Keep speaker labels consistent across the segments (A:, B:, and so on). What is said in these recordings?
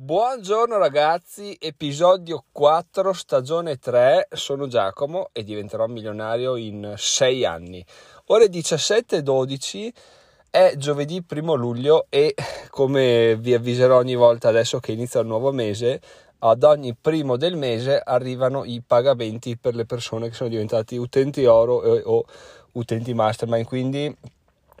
A: Buongiorno ragazzi, episodio 4, stagione 3, sono Giacomo e diventerò milionario in 6 anni. Ore 17.12 è giovedì 1 luglio e come vi avviserò ogni volta adesso che inizia il nuovo mese, ad ogni primo del mese arrivano i pagamenti per le persone che sono diventati utenti oro o utenti mastermind, quindi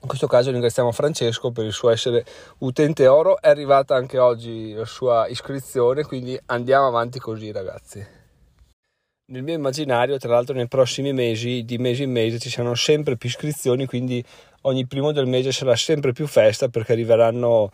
A: in questo caso ringraziamo Francesco per il suo essere utente oro, è arrivata anche oggi la sua iscrizione, quindi andiamo avanti così ragazzi. Nel mio immaginario, tra l'altro, nei prossimi mesi, di mese in mese, ci saranno sempre più iscrizioni, quindi ogni primo del mese sarà sempre più festa perché arriveranno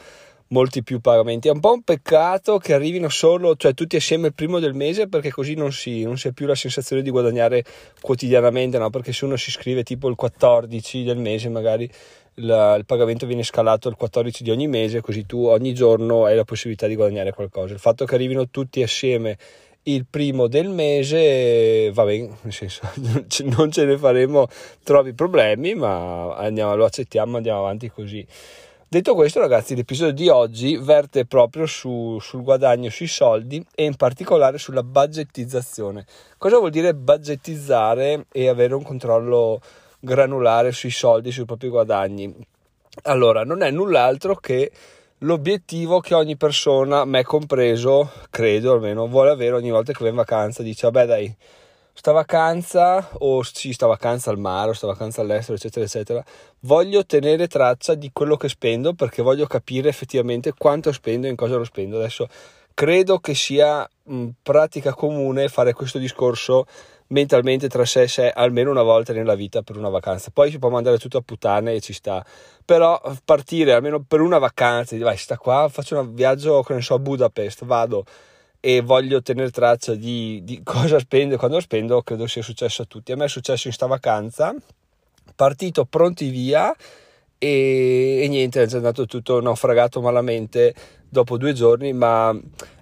A: molti più pagamenti. È un po' un peccato che arrivino solo, cioè tutti assieme il primo del mese, perché così non si, non si ha più la sensazione di guadagnare quotidianamente, no? Perché se uno si iscrive tipo il 14 del mese, magari il, il pagamento viene scalato il 14 di ogni mese, così tu ogni giorno hai la possibilità di guadagnare qualcosa. Il fatto che arrivino tutti assieme il primo del mese va bene, nel senso non ce ne faremo troppi problemi, ma andiamo, lo accettiamo, andiamo avanti così. Detto questo, ragazzi, l'episodio di oggi verte proprio su, sul guadagno sui soldi e in particolare sulla budgetizzazione. Cosa vuol dire budgetizzare e avere un controllo granulare sui soldi, sui propri guadagni? Allora, non è null'altro che l'obiettivo che ogni persona, me compreso, credo almeno, vuole avere ogni volta che va in vacanza. Dice, vabbè dai, sta vacanza o sì, sta vacanza al mare o sta vacanza all'estero eccetera eccetera voglio tenere traccia di quello che spendo perché voglio capire effettivamente quanto spendo e in cosa lo spendo adesso credo che sia mh, pratica comune fare questo discorso mentalmente tra sé e sé almeno una volta nella vita per una vacanza poi si può mandare tutto a puttane e ci sta però partire almeno per una vacanza vai sta qua faccio un viaggio che ne so a Budapest vado e voglio tenere traccia di, di cosa spendo e quando spendo, credo sia successo a tutti. A me è successo in sta vacanza, partito pronti via e, e niente, è andato tutto naufragato malamente dopo due giorni, ma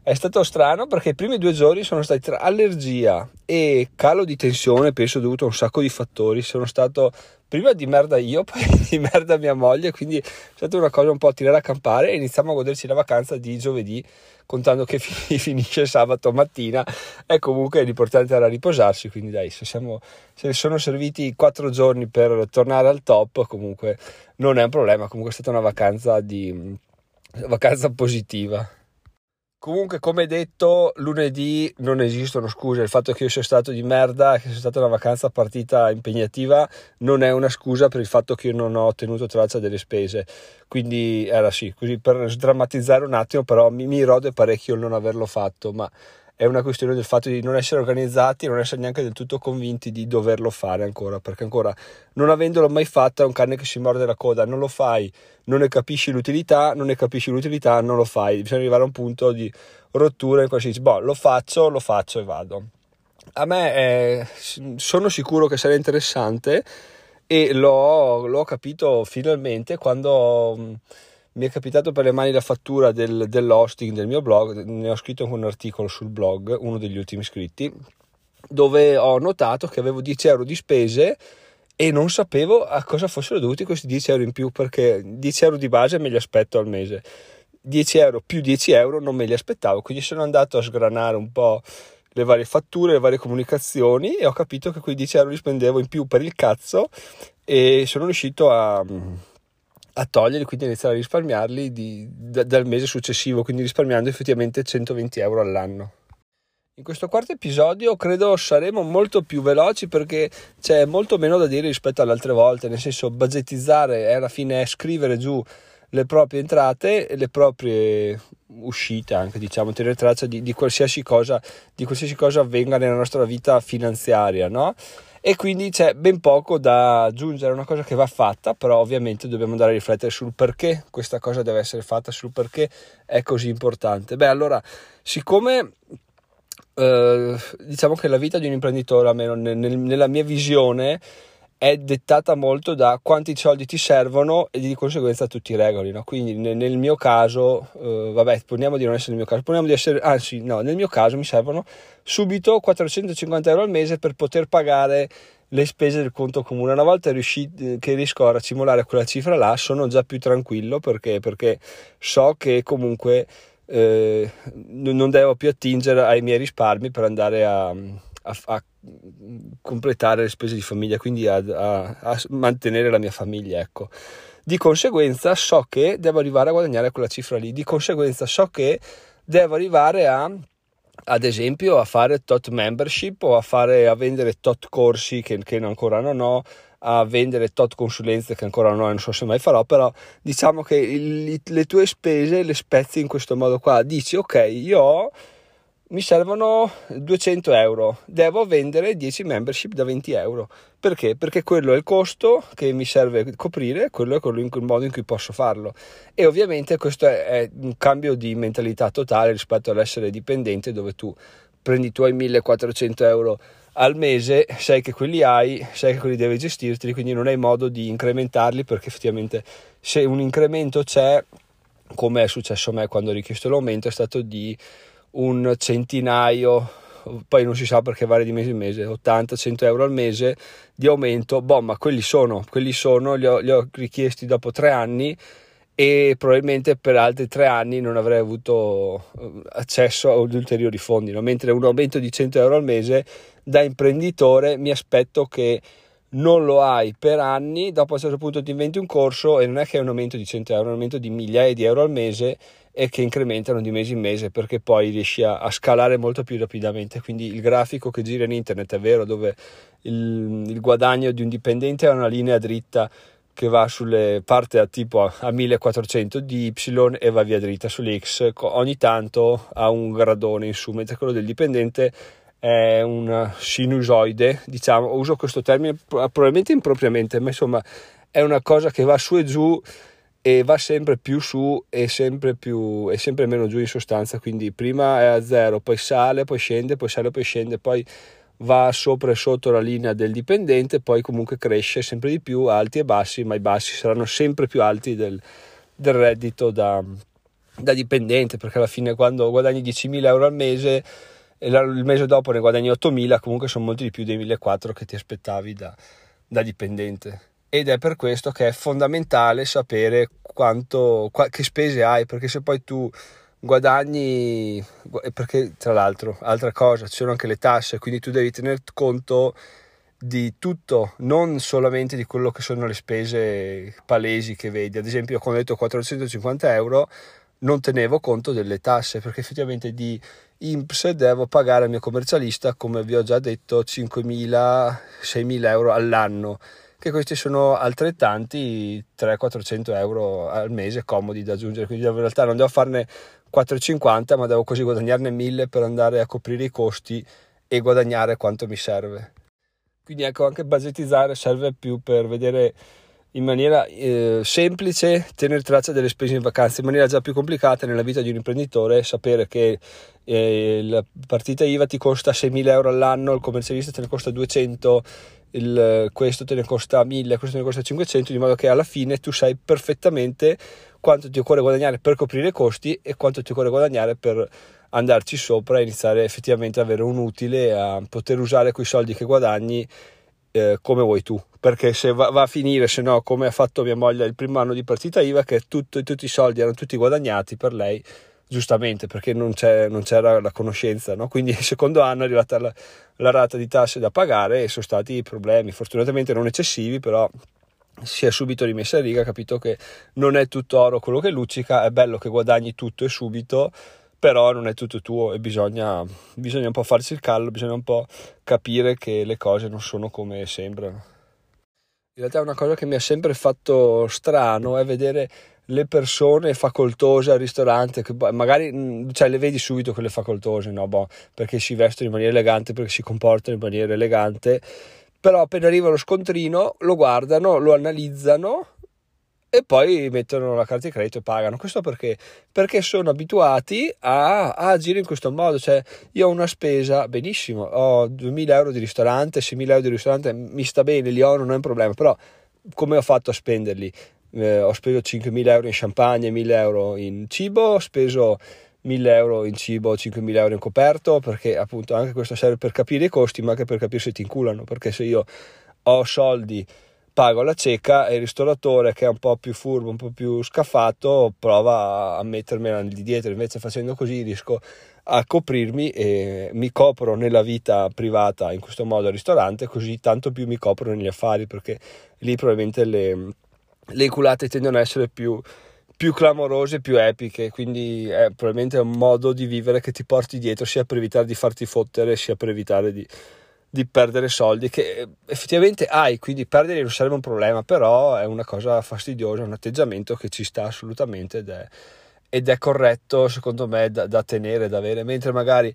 A: è stato strano perché i primi due giorni sono stati tra allergia e calo di tensione, penso dovuto a un sacco di fattori. Sono stato prima di merda io, poi di merda mia moglie, quindi è stata una cosa un po' a tirare a campare. E iniziamo a goderci la vacanza di giovedì contando che finisce sabato mattina. E comunque l'importante era riposarsi quindi dai se, siamo, se sono serviti quattro giorni per tornare al top comunque non è un problema. Comunque è stata una vacanza di vacanza positiva Comunque, come detto, lunedì non esistono scuse. Il fatto che io sia stato di merda che sia stata una vacanza partita impegnativa non è una scusa per il fatto che io non ho tenuto traccia delle spese. Quindi era sì, così per sdrammatizzare un attimo, però mi, mi rode parecchio il non averlo fatto, ma è una questione del fatto di non essere organizzati non essere neanche del tutto convinti di doverlo fare ancora, perché ancora non avendolo mai fatto è un cane che si morde la coda, non lo fai, non ne capisci l'utilità, non ne capisci l'utilità, non lo fai, bisogna arrivare a un punto di rottura in cui si dice, boh, lo faccio, lo faccio e vado. A me è, sono sicuro che sarà interessante e l'ho, l'ho capito finalmente quando mi è capitato per le mani la fattura del, dell'hosting del mio blog, ne ho scritto anche un articolo sul blog, uno degli ultimi scritti, dove ho notato che avevo 10 euro di spese e non sapevo a cosa fossero dovuti questi 10 euro in più perché 10 euro di base me li aspetto al mese. 10 euro più 10 euro non me li aspettavo quindi sono andato a sgranare un po' le varie fatture le varie comunicazioni e ho capito che quei 10 euro li spendevo in più per il cazzo e sono riuscito a a toglierli, quindi iniziare a risparmiarli di, da, dal mese successivo, quindi risparmiando effettivamente 120 euro all'anno. In questo quarto episodio credo saremo molto più veloci perché c'è molto meno da dire rispetto alle altre volte, nel senso budgetizzare è alla fine scrivere giù le proprie entrate e le proprie uscite anche diciamo tenere traccia di, di, qualsiasi cosa di qualsiasi cosa avvenga nella nostra vita finanziaria no? E quindi c'è ben poco da aggiungere, è una cosa che va fatta, però ovviamente dobbiamo andare a riflettere sul perché questa cosa deve essere fatta, sul perché è così importante. Beh, allora, siccome eh, diciamo che la vita di un imprenditore, almeno nel, nella mia visione, è dettata molto da quanti soldi ti servono e di conseguenza tu ti regoli. No? Quindi nel, mio caso, eh, vabbè, poniamo di non essere nel mio caso, poniamo di essere, anzi no, nel mio caso mi servono subito 450 euro al mese per poter pagare le spese del conto comune. Una volta riuscito, che riesco a racimolare quella cifra là, sono già più tranquillo perché, perché so che comunque eh, non devo più attingere ai miei risparmi per andare a, a, a completare le spese di famiglia, quindi a, a, mantenere la mia famiglia, ecco. Di conseguenza so che devo arrivare a guadagnare quella cifra lì, di conseguenza so che devo arrivare a ad esempio a fare tot membership o a, fare, a vendere tot corsi che, che ancora non ho a vendere tot consulenze che ancora non ho e non so se mai farò, però diciamo che il, le tue spese le spezzi in questo modo qua, dici ok io ho mi servono 200 euro, devo vendere 10 membership da 20 euro. Perché? Perché quello è il costo che mi serve coprire, quello è quello in, il modo in cui posso farlo. E ovviamente questo è, è un cambio di mentalità totale rispetto all'essere dipendente dove tu prendi i tuoi 1400 euro al mese, sai che quelli hai, sai che quelli devi gestirti, quindi non hai modo di incrementarli perché effettivamente se un incremento c'è, come è successo a me quando ho richiesto l'aumento, è stato di un centinaio, poi non si sa perché varia di mese in mese, 80-100 euro al mese di aumento, boh, ma quelli sono, quelli sono, li ho, li ho richiesti dopo tre anni e probabilmente per altri tre anni non avrei avuto eh, accesso ad ulteriori fondi, no? mentre un aumento di 100 euro al mese da imprenditore mi aspetto che non lo hai per anni, dopo a un certo punto ti inventi un corso e non è che è un aumento di 100 euro, è un aumento di migliaia di euro al mese e che incrementano di mese in mese perché poi riesci a, a scalare molto più rapidamente. Quindi il grafico che gira in internet è vero, dove il, il guadagno di un dipendente è una linea dritta che va sulle parte a tipo a 1400 di Y e va via dritta sulle X, ogni tanto ha un gradone in su, mentre quello del dipendente è un sinusoide, diciamo, uso questo termine probabilmente impropriamente, ma insomma è una cosa che va su e giù e va sempre più su e sempre, più, e sempre meno giù in sostanza, quindi prima è a zero, poi sale, poi scende, poi sale, poi scende, poi va sopra e sotto la linea del dipendente, poi comunque cresce sempre di più, alti e bassi, ma i bassi saranno sempre più alti del, del reddito da, da, dipendente, perché alla fine quando guadagni 10.000 euro al mese il mese dopo ne guadagni 8.000, comunque sono molti di più dei 1.400 che ti aspettavi da, da dipendente ed è per questo che è fondamentale sapere quanto, che spese hai, perché se poi tu guadagni, perché tra l'altro, altra cosa, ci sono anche le tasse, quindi tu devi tener conto di tutto, non solamente di quello che sono le spese palesi che vedi. Ad esempio, quando ho detto 450 euro, non tenevo conto delle tasse, perché effettivamente di IMPS devo pagare al mio commercialista, come vi ho già detto, 5.000-6.000 euro all'anno che questi sono altrettanti 300-400 euro al mese comodi da aggiungere, quindi in realtà non devo farne 4,50 ma devo così guadagnarne 1000 per andare a coprire i costi e guadagnare quanto mi serve. Quindi ecco anche budgetizzare serve più per vedere in maniera eh, semplice tenere traccia delle spese in vacanza, in maniera già più complicata nella vita di un imprenditore sapere che eh, la partita IVA ti costa 6.000 euro all'anno, il commercialista te ne costa 200 il, questo te ne costa 1000, questo te ne costa 500, di modo che alla fine tu sai perfettamente quanto ti occorre guadagnare per coprire i costi e quanto ti occorre guadagnare per andarci sopra e iniziare effettivamente ad avere un utile a poter usare quei soldi che guadagni eh, come vuoi tu perché se va, va, a finire se no come ha fatto mia moglie il primo anno di partita IVA che tutto, tutti i soldi erano tutti guadagnati per lei giustamente perché non, non c'era la conoscenza, no? quindi il secondo anno è arrivata la, la, rata di tasse da pagare e sono stati problemi, fortunatamente non eccessivi, però si è subito rimessa a riga, capito che non è tutto oro quello che luccica, è bello che guadagni tutto e subito, però non è tutto tuo e bisogna, bisogna un po' farsi il callo, bisogna un po' capire che le cose non sono come sembrano. In realtà una cosa che mi ha sempre fatto strano è vedere le persone facoltose al ristorante, che magari mm, cioè, le vedi subito quelle facoltose, no? Boh, perché si vestono in maniera elegante, perché si comportano in maniera elegante, però appena arriva lo scontrino lo guardano, lo analizzano e poi mettono la carta di credito e pagano. Questo perché? Perché sono abituati a, a, agire in questo modo. Cioè, io ho una spesa, benissimo, ho 2000 euro di ristorante, 6000 euro di ristorante, mi sta bene, li ho, non è un problema, però come ho fatto a spenderli? eh, ho speso 5.000 euro in champagne, 1.000 euro in cibo, ho speso 1.000 euro in cibo, 5.000 euro in coperto, perché appunto anche questo serve per capire i costi, ma anche per capire se ti inculano, perché se io ho soldi pago la cieca e il ristoratore che è un po' più furbo, un po' più scaffato, prova a mettermela di dietro, invece facendo così riesco a coprirmi e mi copro nella vita privata in questo modo al ristorante, così tanto più mi copro negli affari perché lì probabilmente le, le inculate tendono ad essere più, più clamorose, più epiche, quindi è probabilmente un modo di vivere che ti porti dietro sia per evitare di farti fottere sia per evitare di, di perdere soldi che effettivamente hai, quindi perderli non sarebbe un problema, però è una cosa fastidiosa, un atteggiamento che ci sta assolutamente ed è ed è corretto secondo me da, da tenere, da avere, mentre magari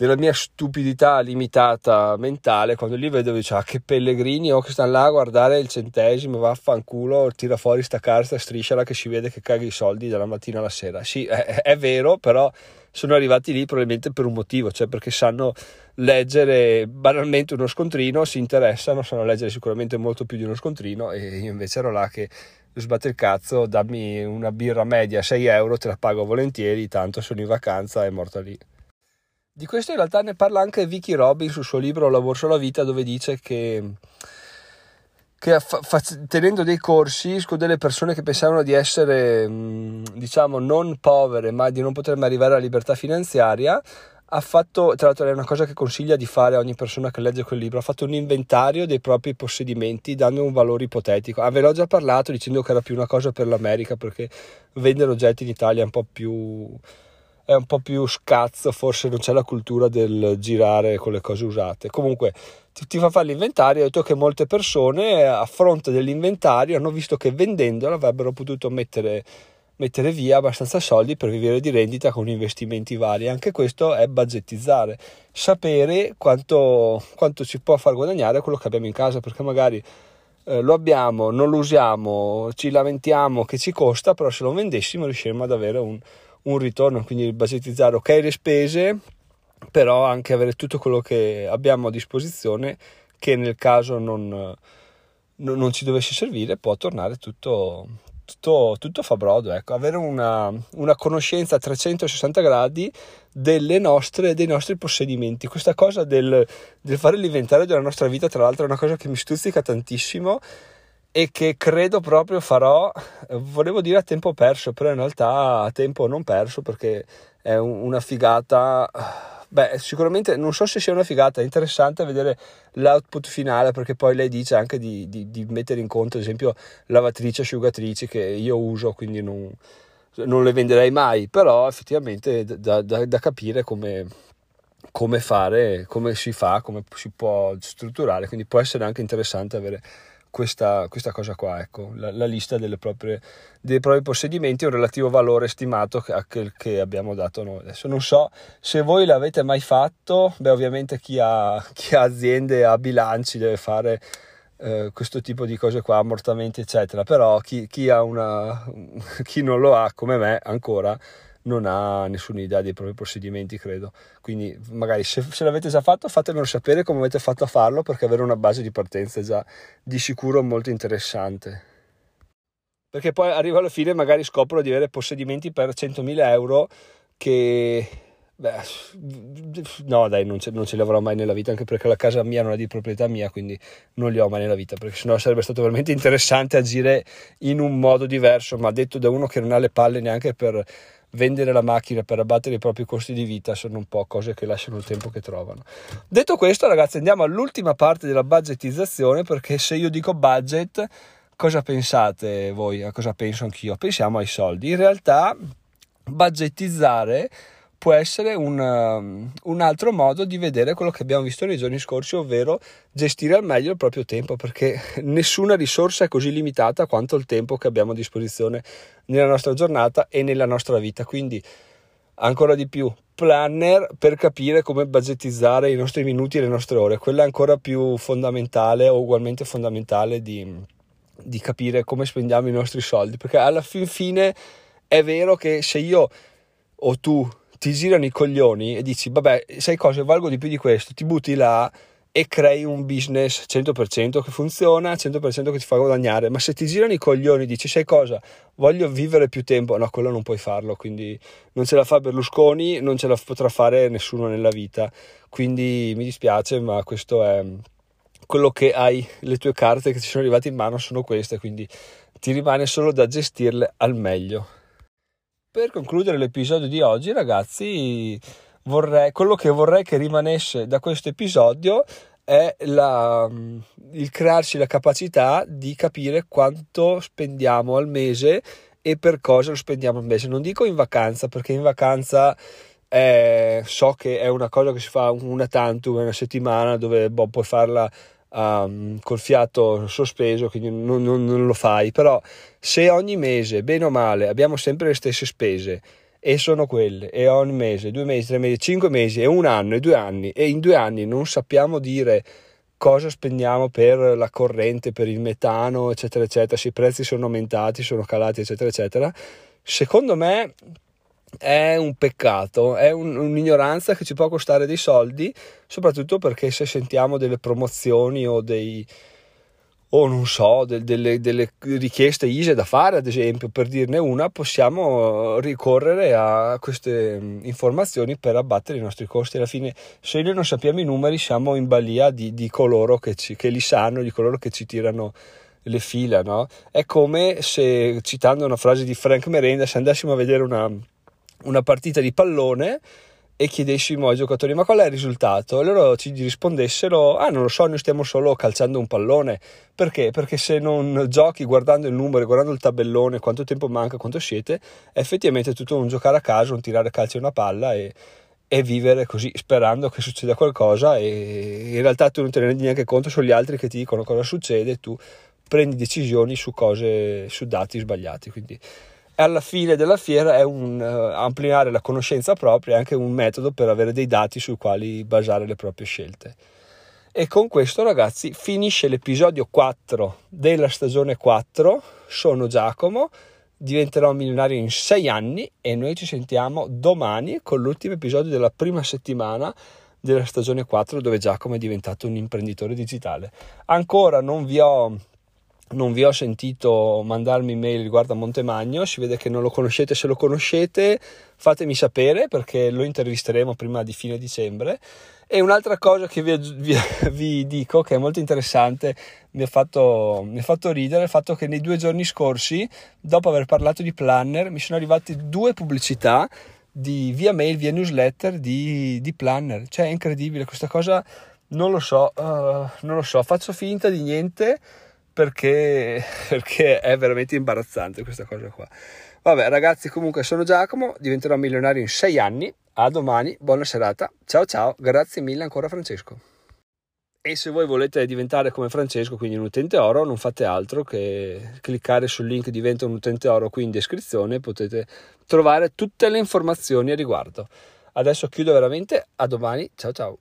A: della mia stupidità limitata mentale, quando li vedo dicevo ah, che pellegrini o oh, che stanno là a guardare il centesimo, vaffanculo, tira fuori sta carta, strisciala che si vede che caghi i soldi dalla mattina alla sera. Sì, è, è, vero, però sono arrivati lì probabilmente per un motivo, cioè perché sanno leggere banalmente uno scontrino, si interessano, sanno leggere sicuramente molto più di uno scontrino e io invece ero là che sbatte il cazzo, dammi una birra media 6 euro, te la pago volentieri, tanto sono in vacanza e morta lì. Di questo in realtà ne parla anche Vicky Robin sul suo libro La borsa la vita, dove dice che, che tenendo dei corsi con delle persone che pensavano di essere, diciamo, non povere, ma di non poter mai arrivare alla libertà finanziaria, ha fatto, tra l'altro è una cosa che consiglia di fare a ogni persona che legge quel libro, ha fatto un inventario dei propri possedimenti dando un valore ipotetico. Ah, ve l'ho già parlato dicendo che era più una cosa per l'America perché vendere oggetti in Italia è un po' più, è un po' più scazzo, forse non c'è la cultura del girare con le cose usate. Comunque ti, ti fa fare l'inventario ho detto che molte persone a fronte dell'inventario hanno visto che vendendolo avrebbero potuto mettere mettere via abbastanza soldi per vivere di rendita con investimenti vari. Anche questo è budgetizzare, sapere quanto, quanto ci può far guadagnare quello che abbiamo in casa, perché magari eh, lo abbiamo, non lo usiamo, ci lamentiamo che ci costa, però se lo vendessimo riusciremo ad avere un, un ritorno. Quindi budgetizzare ok le spese, però anche avere tutto quello che abbiamo a disposizione che nel caso non, non, ci dovesse servire può tornare tutto, tutto, tutto fa brodo, ecco, avere una, una, conoscenza a 360 gradi nostre, dei nostri possedimenti. Questa cosa del, del fare l'inventario della nostra vita, tra l'altro, è una cosa che mi stuzzica tantissimo e che credo proprio farò, volevo dire a tempo perso, però in realtà a tempo non perso perché è una figata. Beh, sicuramente non so se sia una figata, è interessante vedere l'output finale perché poi lei dice anche di, di, di mettere in conto, ad esempio, lavatrici, asciugatrici che io uso, quindi non, non le venderei mai, però effettivamente da, da, da capire come, come fare, come si fa, come si può strutturare, quindi può essere anche interessante avere questa, questa cosa qua, ecco, la, la lista proprie, dei propri possedimenti e un relativo valore stimato a quel che abbiamo dato noi. Adesso non so se voi l'avete mai fatto, beh ovviamente chi ha, chi ha aziende, ha bilanci, deve fare eh, questo tipo di cose qua, ammortamenti eccetera, però chi, chi, una, chi non lo ha come me ancora non ha nessuna idea dei propri procedimenti, credo. Quindi magari se, se, l'avete già fatto fatemelo sapere come avete fatto a farlo perché avere una base di partenza è già di sicuro molto interessante. Perché poi arrivo alla fine e magari scopro di avere possedimenti per 100.000 euro che... Beh, no dai, non ce, non ce li avrò mai nella vita, anche perché la casa mia non è di proprietà mia, quindi non li ho mai nella vita, perché sennò sarebbe stato veramente interessante agire in un modo diverso, ma detto da uno che non ha le palle neanche per vendere la macchina per abbattere i propri costi di vita sono un po' cose che lasciano il tempo che trovano. Detto questo, ragazzi, andiamo all'ultima parte della budgetizzazione perché se io dico budget, cosa pensate voi? A cosa penso anch'io? Pensiamo ai soldi. In realtà, budgetizzare può essere un, um, un, altro modo di vedere quello che abbiamo visto nei giorni scorsi, ovvero gestire al meglio il proprio tempo, perché nessuna risorsa è così limitata quanto il tempo che abbiamo a disposizione nella nostra giornata e nella nostra vita. Quindi, ancora di più, planner per capire come budgetizzare i nostri minuti e le nostre ore. Quella è ancora più fondamentale o ugualmente fondamentale di, di capire come spendiamo i nostri soldi, perché alla fin fine è vero che se io o tu ti girano i coglioni e dici, vabbè, sai cosa, valgo di più di questo, ti butti là e crei un business 100% che funziona, 100% che ti fa guadagnare, ma se ti girano i coglioni e dici, sai cosa, voglio vivere più tempo, no, quello non puoi farlo, quindi non ce la fa Berlusconi, non ce la potrà fare nessuno nella vita, quindi mi dispiace, ma questo è quello che hai, le tue carte che ti sono arrivate in mano sono queste, quindi ti rimane solo da gestirle al meglio. Per concludere l'episodio di oggi, ragazzi, vorrei, quello che vorrei che rimanesse da questo episodio è la, il crearci la capacità di capire quanto spendiamo al mese e per cosa lo spendiamo al mese. Non dico in vacanza, perché in vacanza eh, so che è una cosa che si fa una tantum, una settimana dove boh, puoi farla um, col fiato sospeso, quindi non, non, non lo fai. Però se ogni mese, bene o male, abbiamo sempre le stesse spese e sono quelle e ogni mese, due mesi, tre mesi, cinque mesi e un anno e due anni e in due anni non sappiamo dire cosa spendiamo per la corrente, per il metano, eccetera, eccetera, se i prezzi sono aumentati, sono calati, eccetera, eccetera, secondo me è un peccato, è un, un'ignoranza che ci può costare dei soldi, soprattutto perché se sentiamo delle promozioni o dei, o non so, del, delle, delle, richieste ISE da fare, ad esempio, per dirne una, possiamo ricorrere a queste informazioni per abbattere i nostri costi. Alla fine, se noi non sappiamo i numeri, siamo in balia di, di coloro che, ci, che, li sanno, di coloro che ci tirano le fila, no? È come se, citando una frase di Frank Merenda, se andassimo a vedere una, una partita di pallone e chiedessimo ai giocatori ma qual è il risultato e loro ci rispondessero ah non lo so noi stiamo solo calciando un pallone perché? perché se non giochi guardando il numero guardando il tabellone quanto tempo manca quanto siete è effettivamente tutto un giocare a caso un tirare calcio a una palla e, e vivere così sperando che succeda qualcosa e in realtà tu non te ne rendi neanche conto sono gli altri che ti dicono cosa succede e tu prendi decisioni su cose su dati sbagliati quindi alla fine della fiera è un uh, ampliare la conoscenza propria, è anche un metodo per avere dei dati sui quali basare le proprie scelte. E con questo ragazzi finisce l'episodio 4 della stagione 4, sono Giacomo, diventerò milionario in 6 anni e noi ci sentiamo domani con l'ultimo episodio della prima settimana della stagione 4 dove Giacomo è diventato un imprenditore digitale. Ancora non vi ho non vi ho sentito mandarmi mail riguardo a Montemagno, si vede che non lo conoscete, se lo conoscete fatemi sapere perché lo intervisteremo prima di fine dicembre. E un'altra cosa che vi, vi, vi dico che è molto interessante, mi ha, fatto, mi ha fatto ridere, il fatto che nei due giorni scorsi, dopo aver parlato di planner, mi sono arrivate due pubblicità di, via mail, via newsletter di, di planner. Cioè è incredibile questa cosa, non lo so, uh, non lo so, faccio finta di niente perché, perché è veramente imbarazzante questa cosa qua. Vabbè ragazzi comunque sono Giacomo, diventerò milionario in 6 anni, a domani, buona serata, ciao ciao, grazie mille ancora Francesco. E se voi volete diventare come Francesco, quindi un utente oro, non fate altro che cliccare sul link diventa un utente oro qui in descrizione, potete trovare tutte le informazioni a riguardo. Adesso chiudo veramente, a domani, ciao ciao.